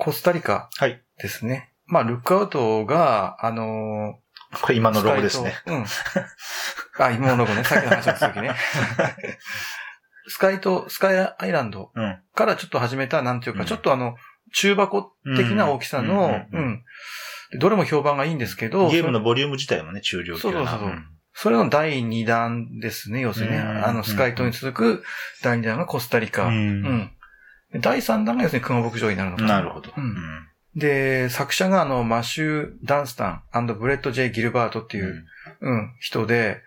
コスタリカはい。ですね。まあ、ルックアウトが、あのこれ今のロゴですね。うん。あ、今のロゴね。さっきの話の続きね。スカイと、スカイアイランドうん。からちょっと始めた、なんていうか、うんちょっとあの、中箱的な大きさの、うんどれも評判がいいんですけど、ゲームのボリューム自体もね、中量級なそうそうそうそれの第2弾ですね、要するにあの、スカイ島に続く第2弾がコスタリカ。ううん第3弾が要するに熊牧場になるのかな。なるほど。うんで、作者があの、マシュー・ダンスタン、ブレット・ジェイ・ギルバートっていう、うん、人で、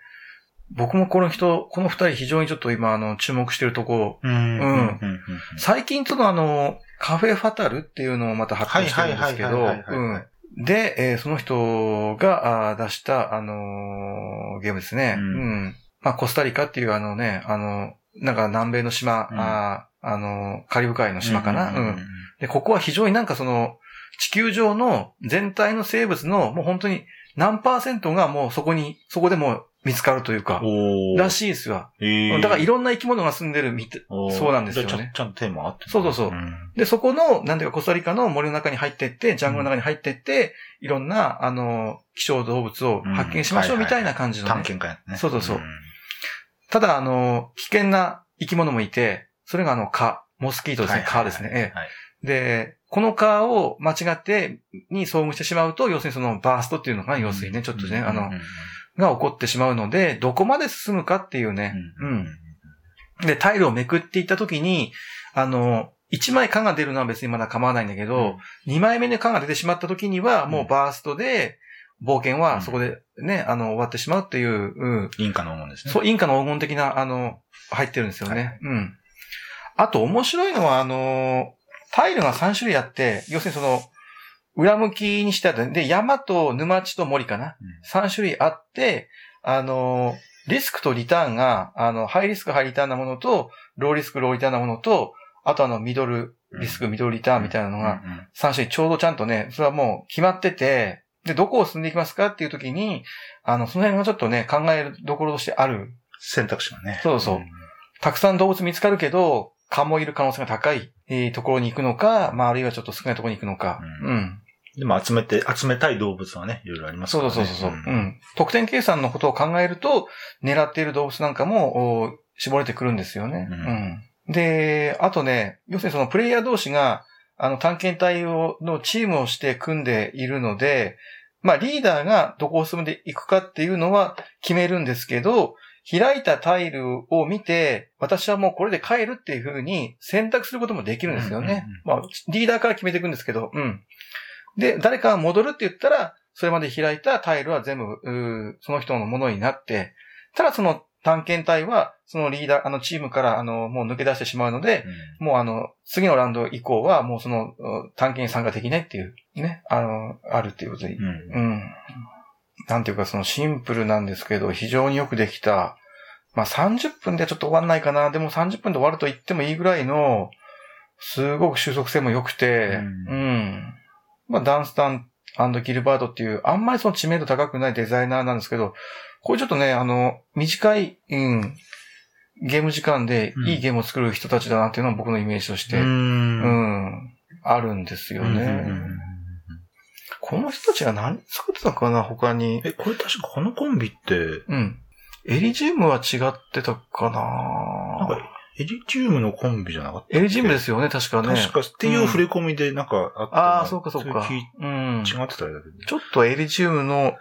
僕もこの人、この二人非常にちょっと今、あの、注目してるとこ、うん。うん。最近ちょっとあの、カフェファタルっていうのをまた発表してるんですけど、うん。で、えーその人が出した、あのーゲームですね。ううんん。まあ、コスタリカっていうあのね、あの、なんか南米の島、うん。あーあの、カリブ海の島かな、ううんん。で、ここは非常になんかその、地球上の全体の生物のもう本当に何パーセントがもうそこに、そこでもう見つかるというか、らしいですわ。えー。だからいろんな生き物が住んでるみそうなんですよね。ちゃんちゃんとテーマあってそうそうそう。うん。で、そこの、なんていうか、コスタリカの森の中に入ってって、ジャングルの中に入ってって、いろんな、あの、希少動物を発見しましょうみたいな感じの、ね。探検家やね。そうそうそうんただ、あの、危険な生き物もいて、それがあの、蚊、モスキートですね、蚊ですね。で、この蚊を間違って、に遭遇してしまうと、要するにそのバーストっていうのが、要するにね、ちょっとね、あの、が起こってしまうので、どこまで進むかっていうね、うん。で、タイルをめくっていったときに、あの、1枚蚊が出るのは別にまだ構わないんだけど、2枚目の蚊が出てしまったときには、もうバーストで、冒険はそこでね、あの、終わってしまうっていう、うん。インカの黄金ですね。そう、インカの黄金的な、あの、入ってるんですよね。うん。あと面白いのは、あの、タイルが3種類あって、要するにその、裏向きにしてあって、で、山と沼地と森かな。3種類あって、あの、リスクとリターンが、あの、ハイリスク、ハイリターンなものと、ローリスク、ローリターンなものと、あとあの、ミドルリスク、ミドルリターンみたいなのが、3種類ちょうどちゃんとね、それはもう決まってて、で、どこを進んでいきますかっていう時に、あの、その辺がちょっとね、考えるどころとしてある。選択肢がね。そうそうたくさん動物見つかるけど、蚊もいる可能性が高い、えーところに行くのか、まあ、あるいはちょっと少ないところに行くのか。ううんん。でも集めて、集めたい動物はね、いろいろありますそうからね。そうそうそう。うん。得点計算のことを考えると、狙っている動物なんかも、お絞れてくるんですよね。ううんん。で、あとね、要するにそのプレイヤー同士が、あの、探検隊を、のチームをして組んでいるので、まあ、リーダーがどこを進んでいくかっていうのは決めるんですけど、開いたタイルを見て、私はもうこれで帰るっていう風に選択することもできるんですよね。まあ、リーダーから決めていくんですけど、うん。で、誰かが戻るって言ったら、それまで開いたタイルは全部、その人のものになって、ただその探検隊は、そのリーダー、あのチームから、あの、もう抜け出してしまうので、もうあの、次のラウンド以降は、もうその、う探検に参加できないっていう、ね、あの、あるっていうことで。うん。うんうん。なんていうか、そのシンプルなんですけど、非常によくできた。まあ、30分ではちょっと終わんないかな。でも30分で終わると言ってもいいぐらいの、すごく収束性も良くて、ううん。まあ、ダンスタンギルバートっていう、あんまりその知名度高くないデザイナーなんですけど、これちょっとね、あの、短い、うん、ゲーム時間でいいゲームを作る人たちだなっていうのは僕のイメージとして、う。うんん、あるんですよね。うんこの人たちが何作ってたかな他に。え、これ確かこのコンビって、うん。エリジウムは違ってたかななんか、エリジウムのコンビじゃなかった。エリジウムですすよね、確かね。確かっていう触れ込みでなんかあったなああ、そうかそうか。うん。違ってたらだけど。ちょっとエリジウムの、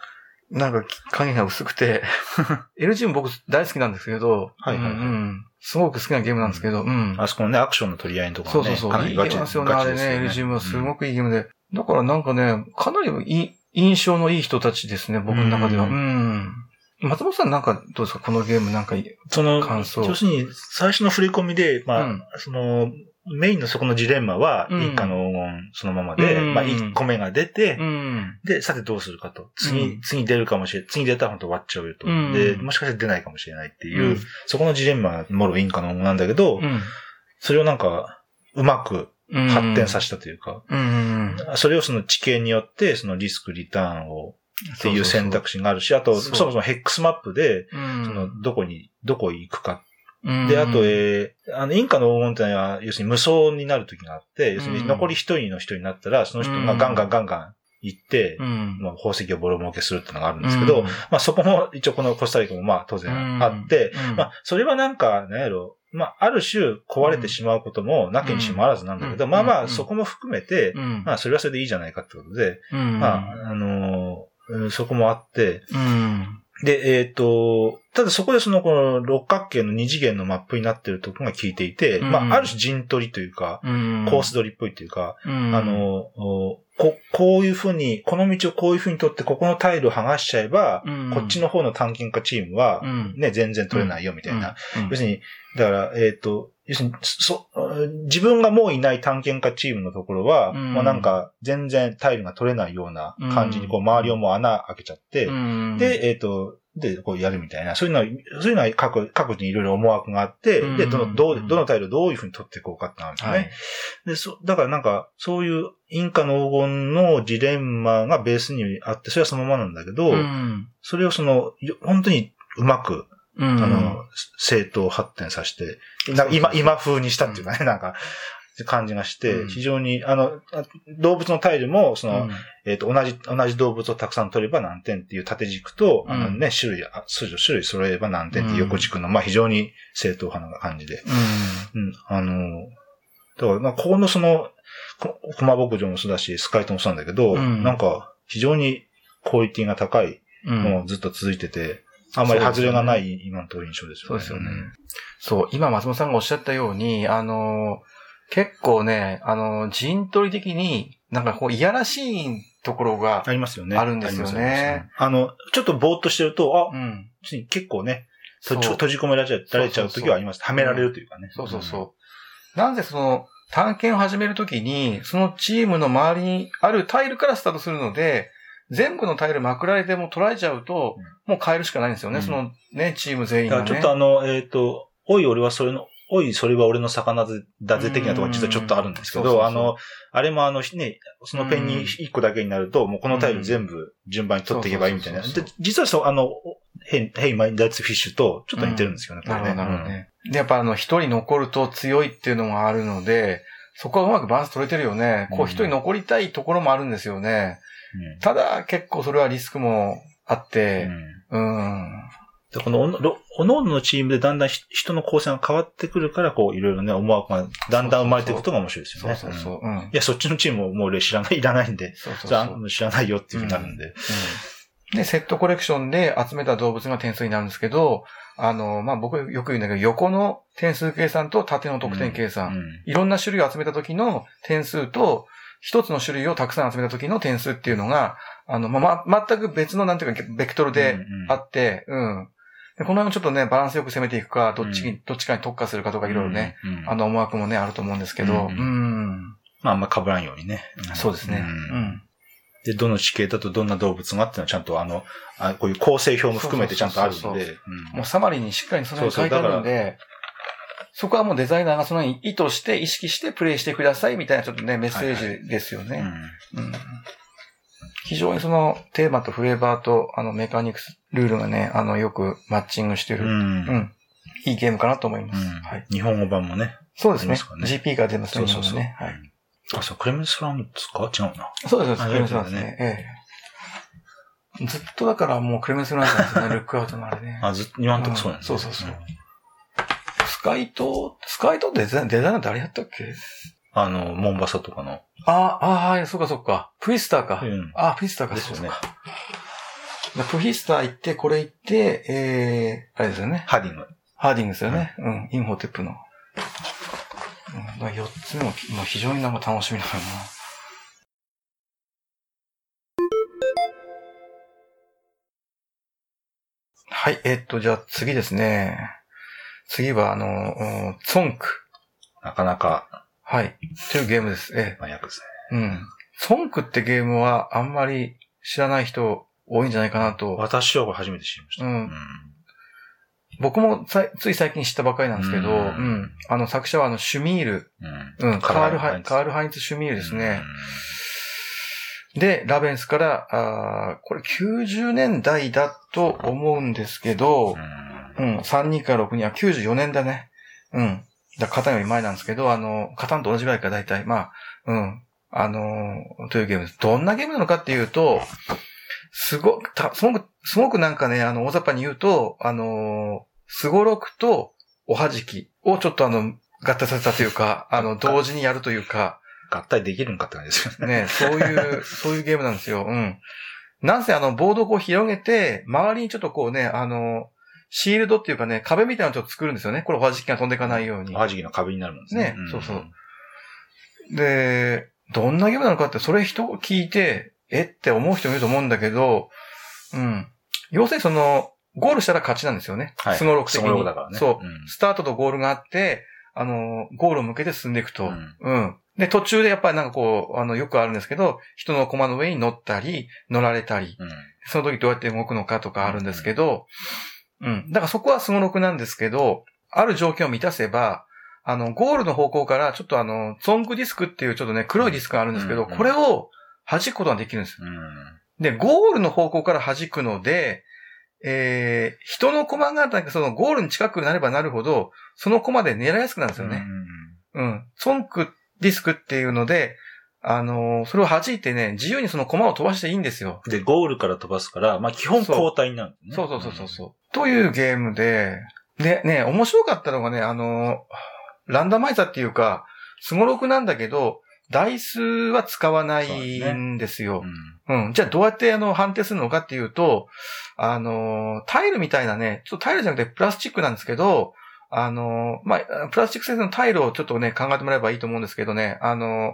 なんか影が薄くて、エリジウム僕大好きなんですけど、はいはいはいうんうんすごく好きなゲームなんですけど、うん。あそこのね、アクションの取り合いのところね。そうそうそう。いいゲームですよね、あれね。エリジウムはすごくいいゲームで。だからなんかね、かなりいい印象のいい人たちですね、僕の中では。ううんん。松本さんなんかどうですか？このゲームなんか、その、感想要するに、最初の振り込みで、まあ、うんその、メインのそこのジレンマは、うん一家の黄金そのままで、うんまあ、一個目が出て、うん。で、さてどうするかと。次、うん次出るかもしれない。次出たら本当終わっちゃうよと。うんで、もしかしたら出ないかもしれないっていう、うんそこのジレンマ、もろインカの黄金なんだけど、うん。それをなんか、うまくうん発展させたというか、うん。それをその知見によって、そのリスク、リターンを、っていう選択肢があるし、あと、そもそもヘックスマップで、うん。その、どこに、どこ行くかうんで、あと、えー、あの、インカの黄金ってのは、要するに無双になる時があって、要するに残り一人の人になったら、その人がガンガンガンガン行って、うん。まあ、宝石をボロ儲けするっていうのがあるんですけど、うん。まあ、そこも、一応このコスタリカもまあ、当然あって、うん。まあ、それはなんか、なんやろ、まあ、ある種壊れてしまうこともなきにしもあらずなんだけど、うん。まあまあ、うん。そこも含めて、うん。まあ、それはそれでいいじゃないかってことで、うん、まあ、あのーうんそこもあって、うん。で、えっ、と、ただそこでその、この六角形の二次元のマップになってるところが効いていて、うん。まあ、ある種陣取りというか、うん。コース取りっぽいというか、うん、あの、おこ、こういうふうに、この道をこういうふうに取って、ここのタイルを剥がしちゃえば、うん、こっちの方の探検家チームはう、ん、ね、全然取れないよ、みたいな。うん、要するに、だから、えっ、と、要するに、そ、自分がもういない探検家チームのところは、うん。まあなんか、全然タイルが取れないような感じに、こう、うん周りをもう穴開けちゃって、うん、で、えっ、と、で、こうやるみたいな、そういうのは、そういうのは各、各自にいろいろ思惑があって、うん。で、どの、どう、どのタイルをどういうふうに取っていこうかってなるんですよね。はい。で、そ、だからなんか、そういうインカの黄金のジレンマがベースにあって、それはそのままなんだけど、うん、それをその、よ本当にうまく、うん、あの、正当発展させて、なんか今、今風にしたっていうかね、なんか、感じがして、うん。非常に、あの、あ動物のタイルも、その、うん。えっ、と、同じ、同じ動物をたくさん取れば何点っていう縦軸と、あのうんね、種類、あ種類種類揃えば何点っていう横軸の、まあ非常に正当派な感じで。うん、あの、だから、まあ、ここのその、こ駒牧場もそうだし、スカイトもそうなんだけど、うん。なんか、非常にクオリティが高いうん、のがずっと続いてて、あんまり外れがない今のという印象ですよね。そうですよね。そう、今松本さんがおっしゃったように、あの、結構ね、あの、陣取り的に、なんかこう、いやらしいところがあ、りますよね。あるんですよねあの、ちょっとぼーっとしてると、あ、うん。結構ね、閉じ込められちゃられちゃう時はあります。はめられるというかね。そうそうそう。なんでその、探検を始めるときに、そのチームの周りにあるタイルからスタートするので、全部のタイルまくられても取られちゃうと、もう変えるしかないんですよね。うんそのね、チーム全員がね。ちょっとあの、えっ、と、おい俺はそれの、おいそれは俺の魚だぜ的なところが実はちょっとあるんですけど、あの、あれもあの、ね、そのペンギン1個だけになると、もうこのタイル全部順番に取っていけばいいみたいな。で実はそう、あの、ヘイ、ヘイマインダーツフィッシュとちょっと似てるんですよね、これね。なるほど、なるほどね。で、やっぱあの、一人残ると強いっていうのもあるので、そこはうまくバランス取れてるよね。こう人残りたいところもあるんですよね。うんただ、結構それはリスクもあっうて、んうん。でこのおの、ろおのおののチームでだんだんひ人の構成が変わってくるから、こう、いろいろね、思惑がだんだん生まれていくことが面白いですよね。そうそうそう。うん。いや、そっちのチームももう俺知らない、いらないんで、そうそうそう。あ知らないよっていうふうになるんで。うんで、セットコレクションで集めた動物が点数になるんですけど、あの、まあ、僕よく言うんだけど、横の点数計算と縦の得点計算。うんいろんな種類を集めた時の点数と、一つの種類をたくさん集めた時の点数っていうのが、あの、ま、ま、全く別の、なんていうか、ベクトルであって、うん。でこの辺もちょっとね、バランスよく攻めていくか、どっちに、どっちかに特化するかとかいろいろね、。うんうんあの思惑もね、あると思うんですけど、ううんん。まあ、あんま被らんようにね。そうですね。ううんん。で、どの地形だとどんな動物がっていうのはちゃんとあの、あこういう構成表も含めてちゃんとあるそうそうんで。もうサマリーにしっかりその辺書いてあるんで、そこはもうデザイナーがその辺意図して、意識してプレイしてくださいみたいなちょっとね、メッセージですようんね。うん非常にそのテーマとフレーバーとあのメカニクス、ルールがね、あのよくマッチングしてる、うん。ううんん。いいゲームかなと思います。うんはい。日本語版もね。そうですね。ね GP が出ますね、そうそうそう。ね。はい。あ、そう、クレメンスフランツか？違うな。そうです、あクレメンスランですね。ええ。ずっとだからもうクレメンスランスなんですよね、ルックアウトのあれね。あ、ずっと、今んとこそうなんですうんそうそうそうスカイト、スカイトデザイン、デザイナー誰やったっけ？あの、モンバサとかの。ああ、はい、そうかそうか。プイスターか。うんあ、プイスターか、ですよねそうか。でプイスター行って、これ行って、えー、あれですよね。ハディング。ハーディングですよね。うん、インホテップの。うん、だから4つ目も、非常になんか楽しみだよな。はい、えっと、じゃあ次ですね。次は、あの、うんツォンク。なかなかはい。というゲームです。え麻薬ですえ。ね。うん。ツォンクってゲームはあんまり知らない人多いんじゃないかなと。私は初めて知りました。うん僕もつい最近知ったばかりなんですけど、ううんん。あの作者はあの、シュミール。うん。うん。カールハイ、カールルハインツ・シュミールですね。で、ラベンスから、あーこれ90年代だと思うんですけど、うん、3人から6人は94年だね。うん。だカタンより前なんですけど、あの、カタンと同じぐらいか大体。まあ、うん。あのーというゲームです。どんなゲームなのかっていうと、すごく、たすごく、すごくなんかね、あの、大雑把に言うと、あのーすごろくとおはじきをちょっとあの、合体させたというか、あの、同時にやるというか、合体できるんかって感じですよね。ね、そういう、そういうゲームなんですよ。うん。なんせあの、ボードをこう広げて、周りにちょっとこうね、あの、シールドっていうかね、壁みたいなのをちょっと作るんですよね。これおはじきが飛んでいかないようにお。はじきの壁になるもんですね。ねそうそうで、どんなゲームなのかって、それ人聞いて、え？って思う人もいると思うんだけど、うん。要するにその、ゴールしたら勝ちなんですよね。はい。スゴロク的に。スゴロクだからね。そう。んスタートとゴールがあって、あの、ゴールを向けて進んでいくと。うんうん。で、途中でやっぱりなんかこう、あの、よくあるんですけど、人の駒の上に乗ったり、乗られたり、うんその時どうやって動くのかとかあるんですけど、うん。だからそこはスゴロクなんですけど、ある条件を満たせば、あの、ゴールの方向から、ちょっとあの、ゾンクディスクっていうちょっとね、黒いディスクがあるんですけど、うんこれを弾くことができるんです。うんで、ゴールの方向から弾くので、えー、人の駒が、そのゴールに近くなればなるほど、その駒で狙いやすくなるんですよね。うん。ソンクディスクっていうので、あのーそれを弾いてね、自由にその駒を飛ばしていいんですよ。で、ゴールから飛ばすから、まあ基本交代になるんですね。そうそうそうそうそう、というゲームで、で、ね、面白かったのがね、あのーランダマイザーっていうか、スゴロクなんだけど、ダイスは使わないんですよ。うん。うん。じゃあどうやってあの判定するのかっていうと、あのー、タイルみたいなね、ちょっとタイルじゃなくてプラスチックなんですけど、あのー、まあ、プラスチック製のタイルをちょっとね、考えてもらえばいいと思うんですけどね、あのー、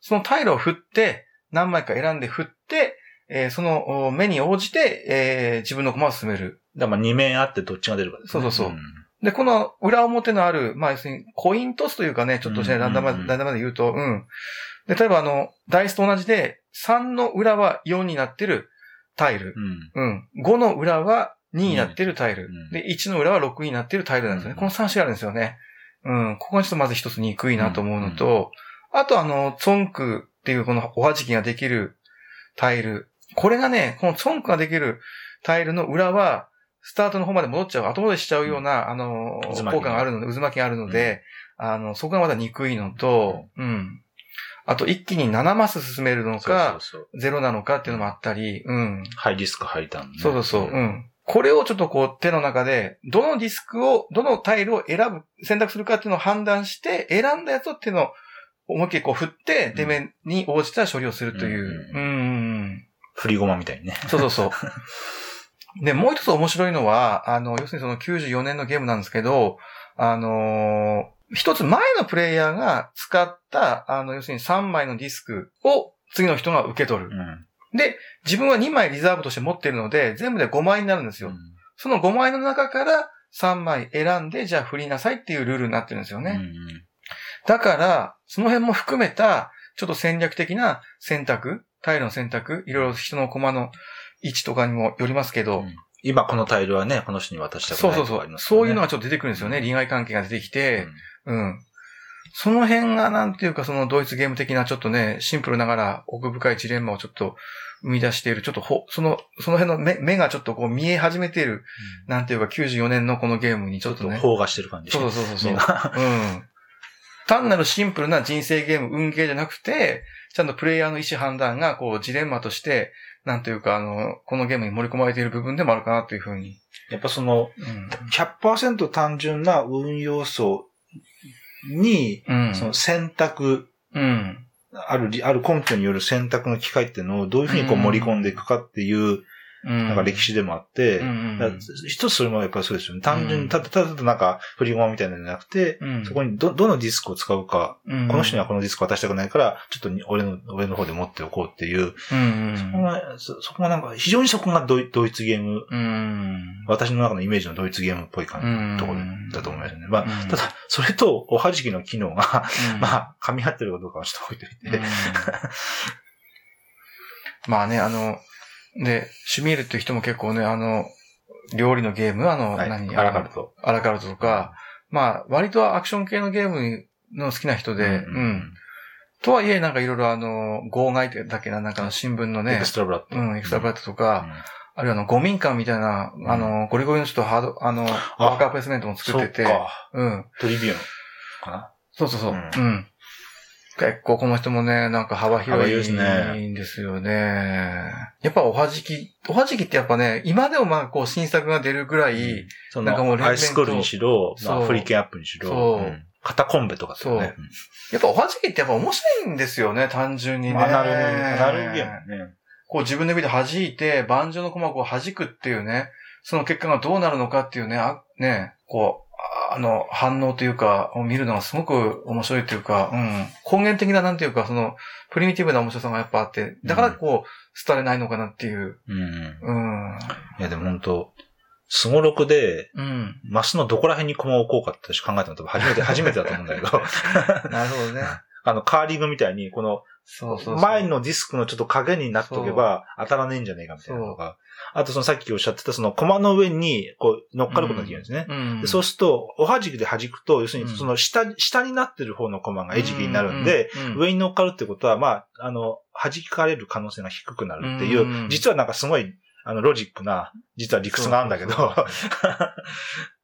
そのタイルを振って、何枚か選んで振って、えーそのお目に応じて、えー自分の駒を進める。だからまあ2面あってどっちが出るかですね。そうそうそうんで、この裏表のある、まあ、要するにコイントスというかね、ちょっとね、うんランダム、ランダムで言うと、うん。で、例えばあの、ダイスと同じで、3の裏は4になってるタイル。うん。うん。5の裏は2になってるタイル。うんで、1の裏は6になってるタイルなんですよね。うんこの3種類あるんですよね。うん。ここがちょっとまず一つ憎いなと思うのと、あとあの、ツォンクっていうこのおはじきができるタイル。これがね、このツォンクができるタイルの裏は、スタートの方まで戻っちゃう、後戻りしちゃうような、あの、効果があるので、渦巻きがあるので、あの、そこがまだ憎いのと、うん。あと、一気に7マス進めるのか。ゼロなのかっていうのもあったり、うん。ハイリスク、ハイターンね。そうそうそう。うん。これをちょっとこう手の中で、どのディスクを、どのタイルを選ぶ、選択するかっていうのを判断して、選んだやつを手の思いっきりこう振って、ん出目に応じた処理をするという。ううんん。うん振り駒みたいにね。そうそうそう。で、もう一つ面白いのは、あの、要するにその94年のゲームなんですけど、あのー一つ前のプレイヤーが使った、あの、要するに3枚のディスクを次の人が受け取る。うん。で、自分は2枚リザーブとして持っているので、全部で5枚になるんですよ。その5枚の中から3枚選んで、じゃあ振りなさいっていうルールになってるんですよね。うんうんだから、その辺も含めた、ちょっと戦略的な選択、タイルの選択、いろいろ人の駒の位置とかにもよりますけど、うん今このタイルはね、この人に渡したくないとそうそうそう、かありますからねそういうのがちょっと出てくるんですよね。利害関係が出てきて、うんうん。その辺がなんていうか、そのドイツゲーム的なちょっとね、シンプルながら奥深いジレンマをちょっと生み出している、ちょっとほ、その、その辺の目目がちょっとこう見え始めている、なんていうか94年のこのゲームにちちょっとょっとね。邦画してる感じ。そうそうそうそう。うん。単なるシンプルな人生ゲーム、運ゲーじゃなくて、ちゃんとプレイヤーの意思判断が、こう、ジレンマとして、なんというか、あの、このゲームに盛り込まれている部分でもあるかなというふうに。やっぱその、うん。100%単純な運要素に、うん。その選択、うん。あるり、ある根拠による選択の機会っていうのをどういうふうにこう盛り込んでいくかっていう、うん。なんか歴史でもあって、一つそれもやっぱりそうですよね。単純うん。に、ただただなんか振り駒みたいなのじゃなくて、うん。そこにど、どのディスクを使うか、うん、この人にはこのディスク渡したくないから、ちょっとに俺の、俺の方で持っておこうっていう、うんそこが、そそこがなんか、非常にそこがドイドイツゲーム、うん。私の中のイメージのドイツゲームっぽい感じうん。のところだと思いますね。まあ、うん。ただ、それとおはじきの機能が、うん。まあ、噛み合ってるかどうかはちょっと置いといて、うん。まあね、あの、で、シュミールっていう人も結構ね、あの、料理のゲーム、あの、はい、何アラカルト。アラカルトとか、まあ、割とアクション系のゲームの好きな人で、うん。とはいえ、なんかいろいろあの、号外だっけな、なんかの新聞のねエク、ストラブラッド。うん、エクストラブラッドとか、あるいはあの、ゴミン館みたいな、あの、ゴリゴリのちょっとハード、あの、ワーカープレイスメントも作ってて、そっか。うん。トリビューンかな？そうそうそう。ううんん。結構この人もね、なんか幅広いんですよね。やっぱおはじき、おはじきってやっぱね、今でもまあこう新作が出るぐらい、そなんかもうの、アイススクールにしろ、まあ、フリケンアップにしろ、そうんカタコンベとかね。そうやっぱおはじきってやっぱ面白いんですよね、単純にね。まあ、なるなるゲームね。こう自分の指で弾いて、盤上の駒を弾くっていうね、その結果がどうなるのかっていうね、あね、こう、あの、反応というか、を見るのがすごく面白いというか、うん。根源的ななんていうか、その、プリミティブな面白さがやっぱあって、だからこう、廃れないのかなっていう。うん。うん。いや、でも本当スゴロクで、うん。マスのどこら辺に駒を置こうかって私考えたの多分初めて、初めてだと思うんだけど、なるほどね。あの、カーリングみたいに、この、そうそうそう。前のディスクのちょっと影になっとけば当たらねえんじゃねえかみたいなとか、あとそのさっきおっしゃってたその駒の上にこう乗っかることができるんですね。うん、でそうすると、おはじきで弾くと、要するにうん。その下、下になってる方の駒が餌食になるんで、、うん。うん。上に乗っかるってことは、まあ、あの、弾かれる可能性が低くなるっていう、うん。実はなんかすごい、あの、ロジックな、実は理屈があるんだけど、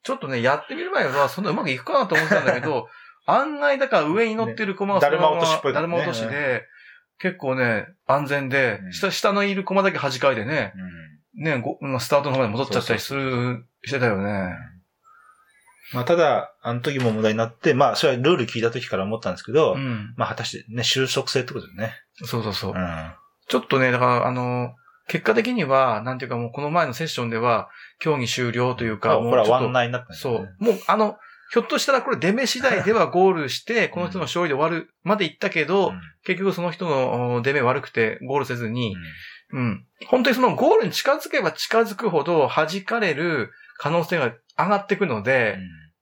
ちょっとね、やってみる前は、そんなうまくいくかなと思ってたんだけど、案外だから上に乗ってる駒がねだるま落としっぽいねだるま落としで、結構ね、安全で、うん下、下のいる駒だけ弾かいでね、ね、ごまあスタートの方まで戻っちゃったりする、してたよね。まあ、ただ、あの時も問題になって、まあ、それはルール聞いた時から思ったんですけど、うん。まあ、果たしてね、収束性ってことでね。そうそうそうう。ん。ちょっとね、だから、あの、結果的には、なんていうかもうこの前のセッションでは、競技終了というか、もうちょっとワンナイになったんですそねう。もう、あの、ひょっとしたらこれ出目次第では ゴールして、この人の勝利で終わるまで行ったけど、うん結局その人のお出目悪くてゴールせずに、うん。本当にそのゴールに近づけば近づくほど弾かれる可能性が上がっていくので、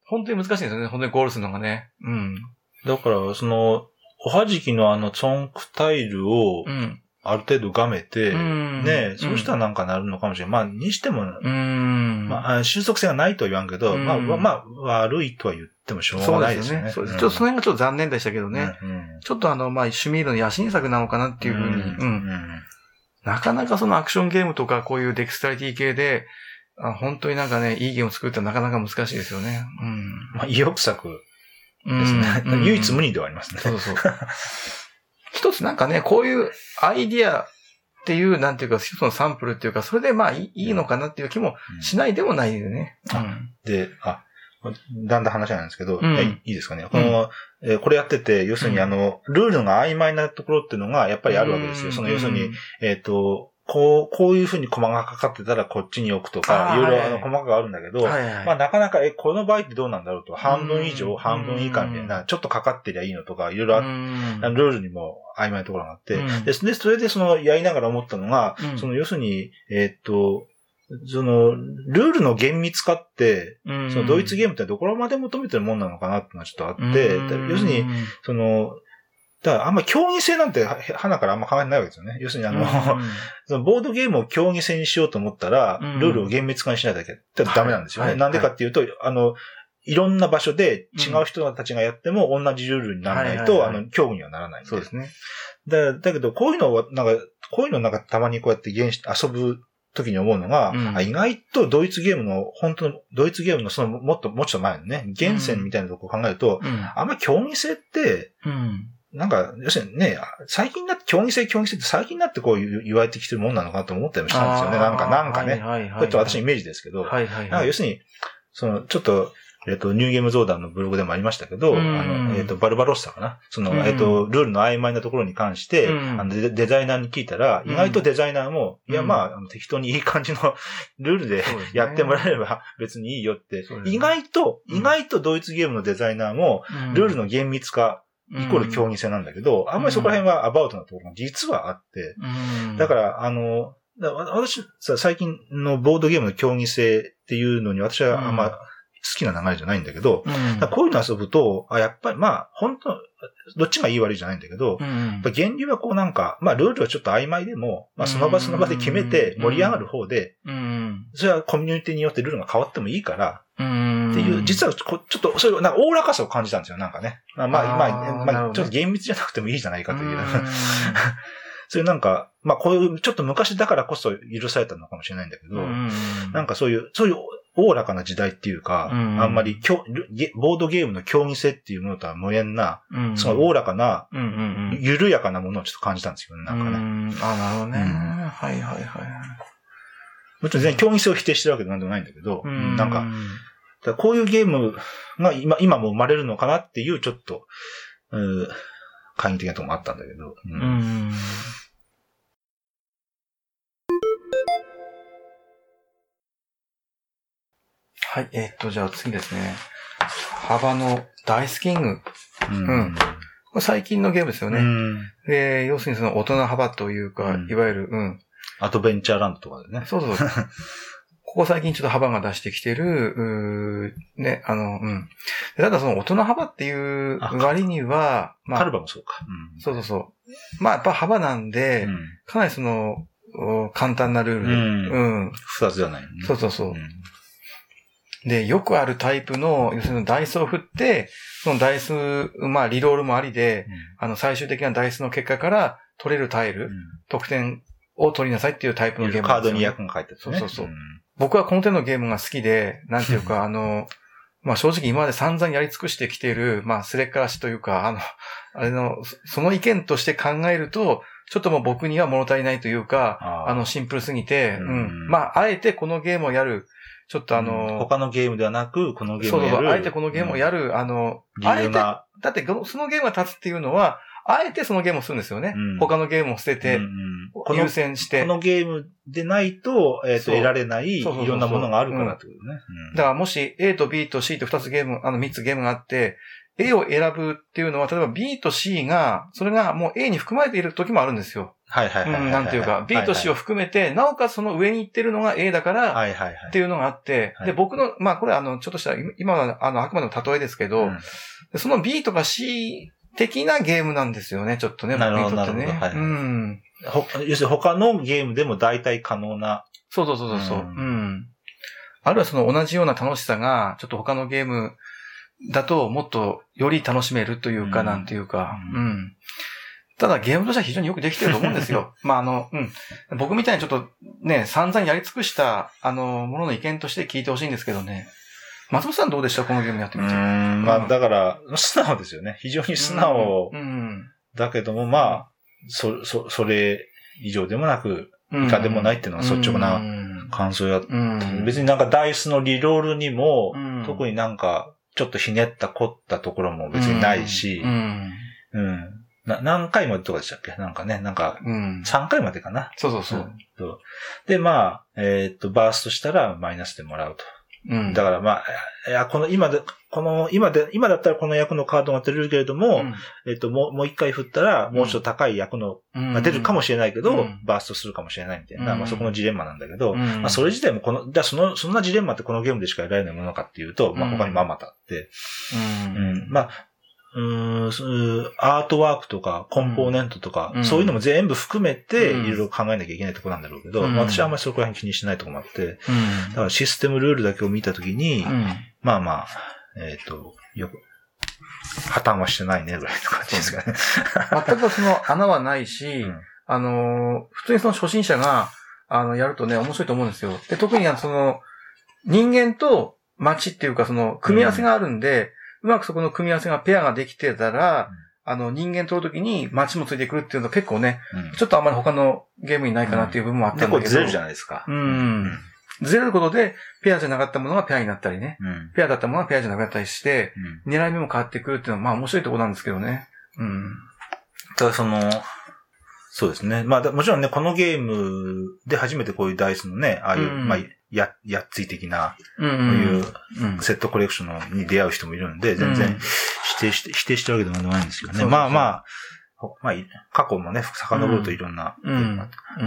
本当に難しいんですよね。本当にゴールするのがね。うん。だから、その、おはじきのあの、ツォンクタイルをう、ん。ある程度がめて、うんね、そうしたらなんかなるのかもしれない。まあ、にしても、うん。まあ、収束性がないとは言わんけど、うんまあ、まあ、まあ悪いとは言ってもしょうがないですね。。そうです。んちょっとその辺がちょっと残念でしたけどね。うんちょっとあの、まあ、趣味の野心作なのかなっていうふうに、うんうん。なかなかそのアクションゲームとかこういうデクスタリティ系で、あ本当になんかね、いいゲームを作るってなかなか難しいですよね。まあ、意欲作うん。ですね。うん唯一無二ではありますね。そうそう。一つなんかね、こういうアイディアっていう、なんていうか、一つのサンプルっていうか、それでまあいいのかなっていう気もしないでもないよね。うん。で、あ、だんだん話なんですけど、うん。えいいですかね？この、えーこれやってて、要するにうん。あの、ルールが曖昧なところっていうのがやっぱりあるわけですよ。その要するに、、えっ、と、こう、こういうふうに駒がかかってたらこっちに置くとか、いろいろあの細かくあるんだけど、はいはい。まあなかなか、え、この場合ってどうなんだろうと、半分以上、うん半分以下みたいな、ちょっとかかってりゃいいのとか、いろいろあルールにも曖昧なところがあって、うん。で、でそれでその、やりながら思ったのが、うん。その、要するに、えーっと、その、ルールの厳密化って、うん。そのドイツゲームってどこまで求めてるもんなのかなってのがちょっとあって、うん。要するに、その、だからあんま競技性なんては花からあんま考えてないわけですよね。要するにあの、そのボードゲームを競技性にしようと思ったら、うんルールを厳密化にしないだけってダメなんですよね。はいなんでかっていうと、あの、いろんな場所で違う人たちがやっても同じルールにならないと、あの、競技にはならないんで。そうですね。だだけど、こういうのは、なんか、こういうのなんかたまにこうやって遊ぶ時に思うのが、うんあ意外とドイツゲームの、本当の、ドイツゲームのそのもっと、もうちょっと前のね、源泉みたいなところを考えると、うん。あんまり競技性って、うん。なんか、要するにね、最近になって、競技性、競技性って最近になってこう言われてきてるもんなのかなと思ったりもしたんですよね。なんか、なんかね。はいはいはい。これちょっと私のイメージですけど、はいはいなんかはい。要するに、その、ちょっと、えっと、ニューゲームゾーダンのブログでもありましたけど、うんあの、えっと、バルバロッサかな。その、うんえっと、ルールの曖昧なところに関して、うんあのデデザイナーに聞いたら、うん意外とデザイナーも、いや、うんまあ適当にいい感じのルールでねやってもらえれば別にいいよってね意外と、うん意外とドイツゲームのデザイナーも、ルールの厳密化、イコール競技性なんだけど、あんまりそこら辺はアバウトなところが実はあって、うん。だから、あの、私、さ最近のボードゲームの競技性っていうのに私はあんま好きな流れじゃないんだけど、うん、こういうの遊ぶと、あ、やっぱりまあ、本当どっちがいい悪いじゃないんだけど、うん原理はこうなんか、まあルールはちょっと曖昧でも、まあその場その場で決めて盛り上がる方で、うん。それはコミュニティによってルールが変わってもいいから、うん。っていう、実はこちょっと、それをなんかおおらかさを感じたんですよ、なんかね。まあ、まあ、まあ、まあ、ちょっと厳密じゃなくてもいいじゃないかという。うん そういうなんか、まあこういう、ちょっと昔だからこそ許されたのかもしれないんだけど、うんなんかそういう、そういうおおらかな時代っていうか、うんあんまりきょゲボードゲームの競技性っていうものとは無縁な、うんそのおおらかな、うんうんうん。緩やかなものをちょっと感じたんですよね、なんかね。うんあ、なるほどね。うんはいはいはい。もちろん全然競技性を否定してるわけでなんでもないんだけど、うんなんか、だからこういうゲームが今、今も生まれるのかなっていう、ちょっと、うん、懐疑的なところもあったんだけど。うんうん。はい、えーっと、じゃあ次ですね。幅のダイスキング。うんうん最近のゲームですよね。うんで、要するにその大人幅というか、うんいわゆる、うん。アドベンチャーランドとかでね。そうそうそう。ここ最近ちょっと幅が出してきてる、うーね、あの、うん。でただその大人幅っていう割には、まあ、カルバもそうか。そうそうそう。まあやっぱ幅なんで、うんかなりその、お簡単なルール。うんうん。複雑じゃないよね。そうそうそう。んで、よくあるタイプの、要するにダイスを振って、そのダイス、まあリロールもありで、あの最終的なダイスの結果から取れるタイル、得点を取りなさいっていうタイプのゲームカードに役が書いてあってね。そうそうそうん僕はこの手のゲームが好きで、なんていうか、あの、まあ正直今まで散々やり尽くしてきている、まあすれっからしというか、あの、あれの、そその意見として考えると、ちょっともう僕には物足りないというか、あの、シンプルすぎて、ううんん。まあ、あえてこのゲームをやる、ちょっとあうんの、他のゲームではなく、このゲームをやる。そうそうあえてこのゲームをやる、あの、理あえて。だってそのゲームが立つっていうのは、あえてそのゲームをするんですよね。うん他のゲームを捨ててうん、うん優先して。このゲームでないと、えっと、そう得られない、いろんなものがあるからってことね。だからもし A と B と C と2つゲーム、あの3つゲームがあって、A を選ぶっていうのは、例えば B と C が、それがもう A に含まれている時もあるんですよ。はいはいはいはいはい。うん、なんていうか、B と C を含めて、なおかつその上に行ってるのが A だから、はいはいはい。っていうのがあって、はいで、僕の、まあこれはあの、ちょっとした、今今はあの、あくまでも例えですけど、うんでその B とか C 的なゲームなんですよね、ちょっとね、なるほど。なるほどはいはいうん。ほ要するに他のゲームでも大体可能な。そうそうそうそう。ううんん。あるいはその同じような楽しさが、ちょっと他のゲームだともっとより楽しめるというか、うんなんていうか、ううんん。ただゲームとしては非常によくできてると思うんですよ。まああの、うん。僕みたいにちょっとね、散々やり尽くした、あの、ものの意見として聞いてほしいんですけどね。松本さんどうでした？このゲームやってうみて。ん、まあだから、素直ですよね。非常に素直うん。だけども、まあ、そ、そ、それ以上でもなく、うん。いかでもないっていうのが率直なうん感想や、うん。別になんかダイスのリロールにも、うん特になんか、ちょっとひねった凝ったところも別にないしう、ん。うん。な何回までとかでしたっけ？なんかね、なんか、うん。3回までかな？そうそうそう。で、まあ、えーっと、バーストしたらマイナスでもらうと。うん。だからまあ、いや、この今で、この、今で、今だったらこの役のカードが出るけれども、えっと、もう、もう一回振ったら、もうちょっと高い役のうん、が出るかもしれないけど、うん。バーストするかもしれないみたいな、うん。まあそこのジレンマなんだけど、うん、まあそれ自体もこの、じゃあその、そんなジレンマってこのゲームでしか得られないものかっていうと、まあ他にもあまたあって、うん。うん、まあ、うーんアートワークとか、コンポーネントとか、うんそういうのも全部含めて、うんいろいろ考えなきゃいけないところなんだろうけど、うんまあ私はあんまりそこら辺気にしてないところもあって、うん。だからシステムルールだけを見たときに、うん。まあまあ、えっ、と、よく、破綻はしてないね、ぐらいの感じですかね。全くその穴はないし、うんあのー、普通にその初心者が、あの、やるとね、面白いと思うんですよ。で、特にあの、その、人間と街っていうか、その、組み合わせがあるんで、うまくそこの組み合わせがペアができてたら、あの、人間取るときに街もついてくるっていうのは結構ね、うんちょっとあんまり他のゲームにないかなっていう部分もあったんだけど。結構ずれるじゃないですか。うん。ずれることで、ペアじゃなかったものがペアになったりね。うん。ペアだったものがペアじゃなかったりして、うん。狙い目も変わってくるっていうのは、まあ面白いところなんですけどね。うん。ただその、そうですね。まあだ、もちろんね、このゲームで初めてこういうダイスのね、ああいう、うんまあ、や、やっつい的な、うんこういううん。セットコレクションに出会う人もいるんで、全然うん否定して、否定してるわけでもないんですけどね。まあまあ、ほまあ、い過去もね、遡るといろんな、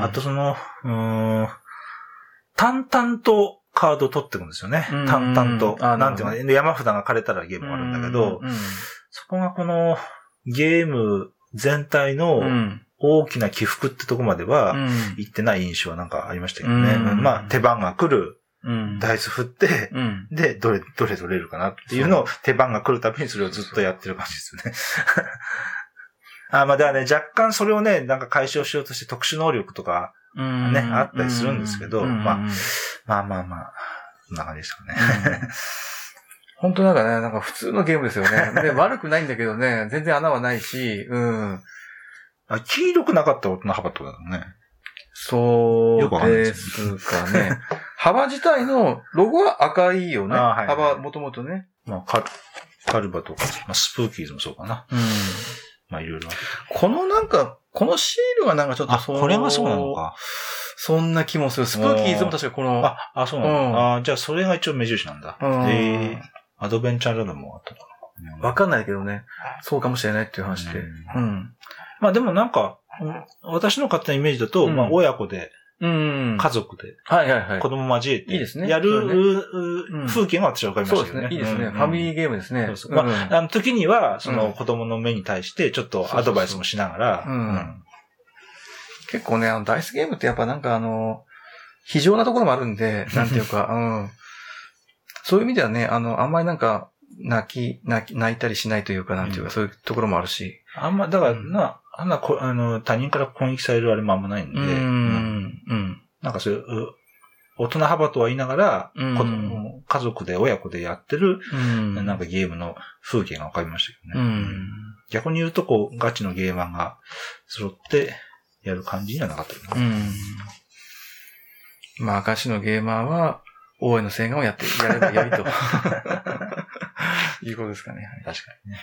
あとその、うーん、淡々とカードを取っていくんですよね。うん。淡々と。あなんていうのかね、山札が枯れたらゲームがあるんだけど、うん。そこがこのゲーム全体のうん。大きな起伏ってとこまでは、うん行ってない印象はなんかありましたけどね。うんまあ、手番が来る、うん。ダイス振って、うん。で、どれ、どれ取れるかなっていうのを手番が来るたびにそれをずっとやってる感じですよね。あ、まあ、だからね、若干それをね、なんか解消しようとして特殊能力とか、うんねあったりするんですけどうんまあまあまあまあ、そんな感じですかね。本当なんかね、なんか普通のゲームですよね。で、悪くないんだけどね、全然穴はないし、うん。あ黄色くなかった大人幅ってことだよね。そうでですすかね。幅自体のロゴは赤いよね。あはいはい幅もともとね。まあ、カルカルバとか、まあ、スプーキーズもそうかな。うん。まあ、いろいろ。このなんか、このシールがなんかちょっとあ、これがそうなの。か。そんな気もする。スプーキーズも確かこの、あ、あ、そうなの、うんあじゃあそれが一応目印なんだ。うんえーアドベンチャーラドもあったのかな。わかんないけどね。そうかもしれないっていう話で。ううん。まあでもなんか、うん私の勝手なイメージだと、うんまあ親子で、うん。家族で、はいはいはい子。供交えて、いいですねやねううん風景が私はわかりましたけどね。そうですね。いいですね。うんファミリーゲームですね。そうそうまうんあの時には、そうんの子供の目に対して、ちょっとアドバイスもしながら、そうそううん結構ね、あの、ダイスゲームってやっぱなんかあの、非常なところもあるんで、なんていうか、うん。そういう意味ではね、あの、あんまりなんか、泣き、泣き、泣いたりしないというか、なんていうか、うんそういうところもあるし。あんま、だから、うんな、あんなこ、あの、他人から攻撃されるあれもあんまないんで、ううんん。うん。なんかそういう、う大人幅とは言いながら、うん子供家族で親子でやってる、うん。なんかゲームの風景がわかりましたけどね。うん。逆に言うと、こう、ガチのゲーマーが揃ってやる感じにはなかったね。うん。まあ、ガチのゲーマーは、大江の洗顔をやって、やればやりと。いうことですかね。確かにね。